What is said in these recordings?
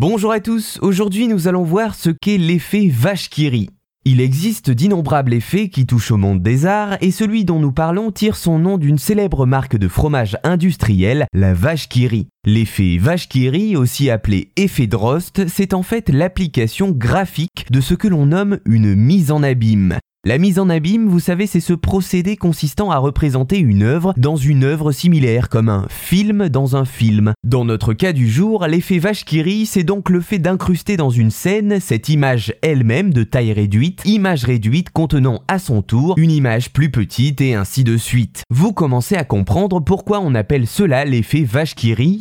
Bonjour à tous, aujourd'hui nous allons voir ce qu'est l'effet vache Il existe d'innombrables effets qui touchent au monde des arts et celui dont nous parlons tire son nom d'une célèbre marque de fromage industriel, la vache L'effet vache aussi appelé effet Drost, c'est en fait l'application graphique de ce que l'on nomme une mise en abîme. La mise en abîme, vous savez, c'est ce procédé consistant à représenter une œuvre dans une œuvre similaire, comme un film dans un film. Dans notre cas du jour, l'effet vache c'est donc le fait d'incruster dans une scène cette image elle-même de taille réduite, image réduite contenant à son tour une image plus petite et ainsi de suite. Vous commencez à comprendre pourquoi on appelle cela l'effet vache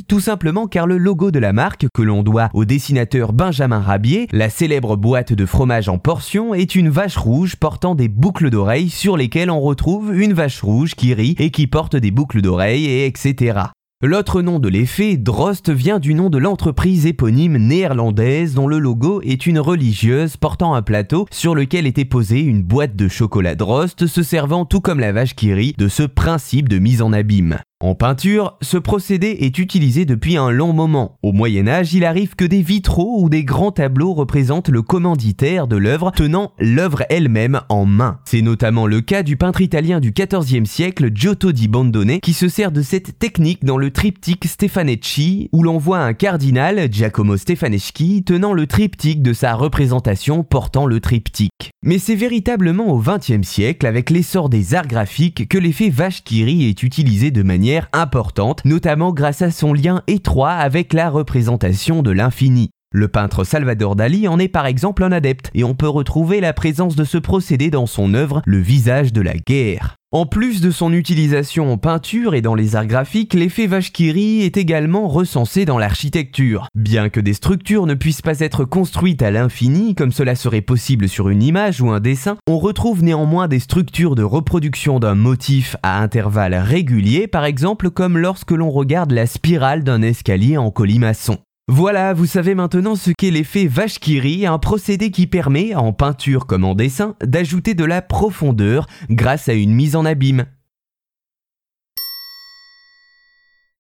tout simplement car le logo de la marque, que l'on doit au dessinateur Benjamin Rabier, la célèbre boîte de fromage en portion, est une vache rouge portant des boucles d'oreilles sur lesquelles on retrouve une vache rouge qui rit et qui porte des boucles d'oreilles et etc. L'autre nom de l'effet, Drost, vient du nom de l'entreprise éponyme néerlandaise dont le logo est une religieuse portant un plateau sur lequel était posée une boîte de chocolat Drost se servant tout comme la vache qui rit de ce principe de mise en abîme. En peinture, ce procédé est utilisé depuis un long moment. Au Moyen Âge, il arrive que des vitraux ou des grands tableaux représentent le commanditaire de l'œuvre tenant l'œuvre elle-même en main. C'est notamment le cas du peintre italien du XIVe siècle Giotto di Bondone qui se sert de cette technique dans le triptyque Stefanecci où l'on voit un cardinal, Giacomo Stefanecci, tenant le triptyque de sa représentation portant le triptyque. Mais c'est véritablement au XXe siècle, avec l'essor des arts graphiques, que l'effet vache est utilisé de manière importante, notamment grâce à son lien étroit avec la représentation de l'infini. Le peintre Salvador Dali en est par exemple un adepte, et on peut retrouver la présence de ce procédé dans son œuvre Le visage de la guerre. En plus de son utilisation en peinture et dans les arts graphiques, l'effet Vashkiri est également recensé dans l'architecture. Bien que des structures ne puissent pas être construites à l'infini, comme cela serait possible sur une image ou un dessin, on retrouve néanmoins des structures de reproduction d'un motif à intervalles réguliers, par exemple comme lorsque l'on regarde la spirale d'un escalier en colimaçon. Voilà, vous savez maintenant ce qu'est l'effet Vashkiri, un procédé qui permet, en peinture comme en dessin, d'ajouter de la profondeur grâce à une mise en abîme.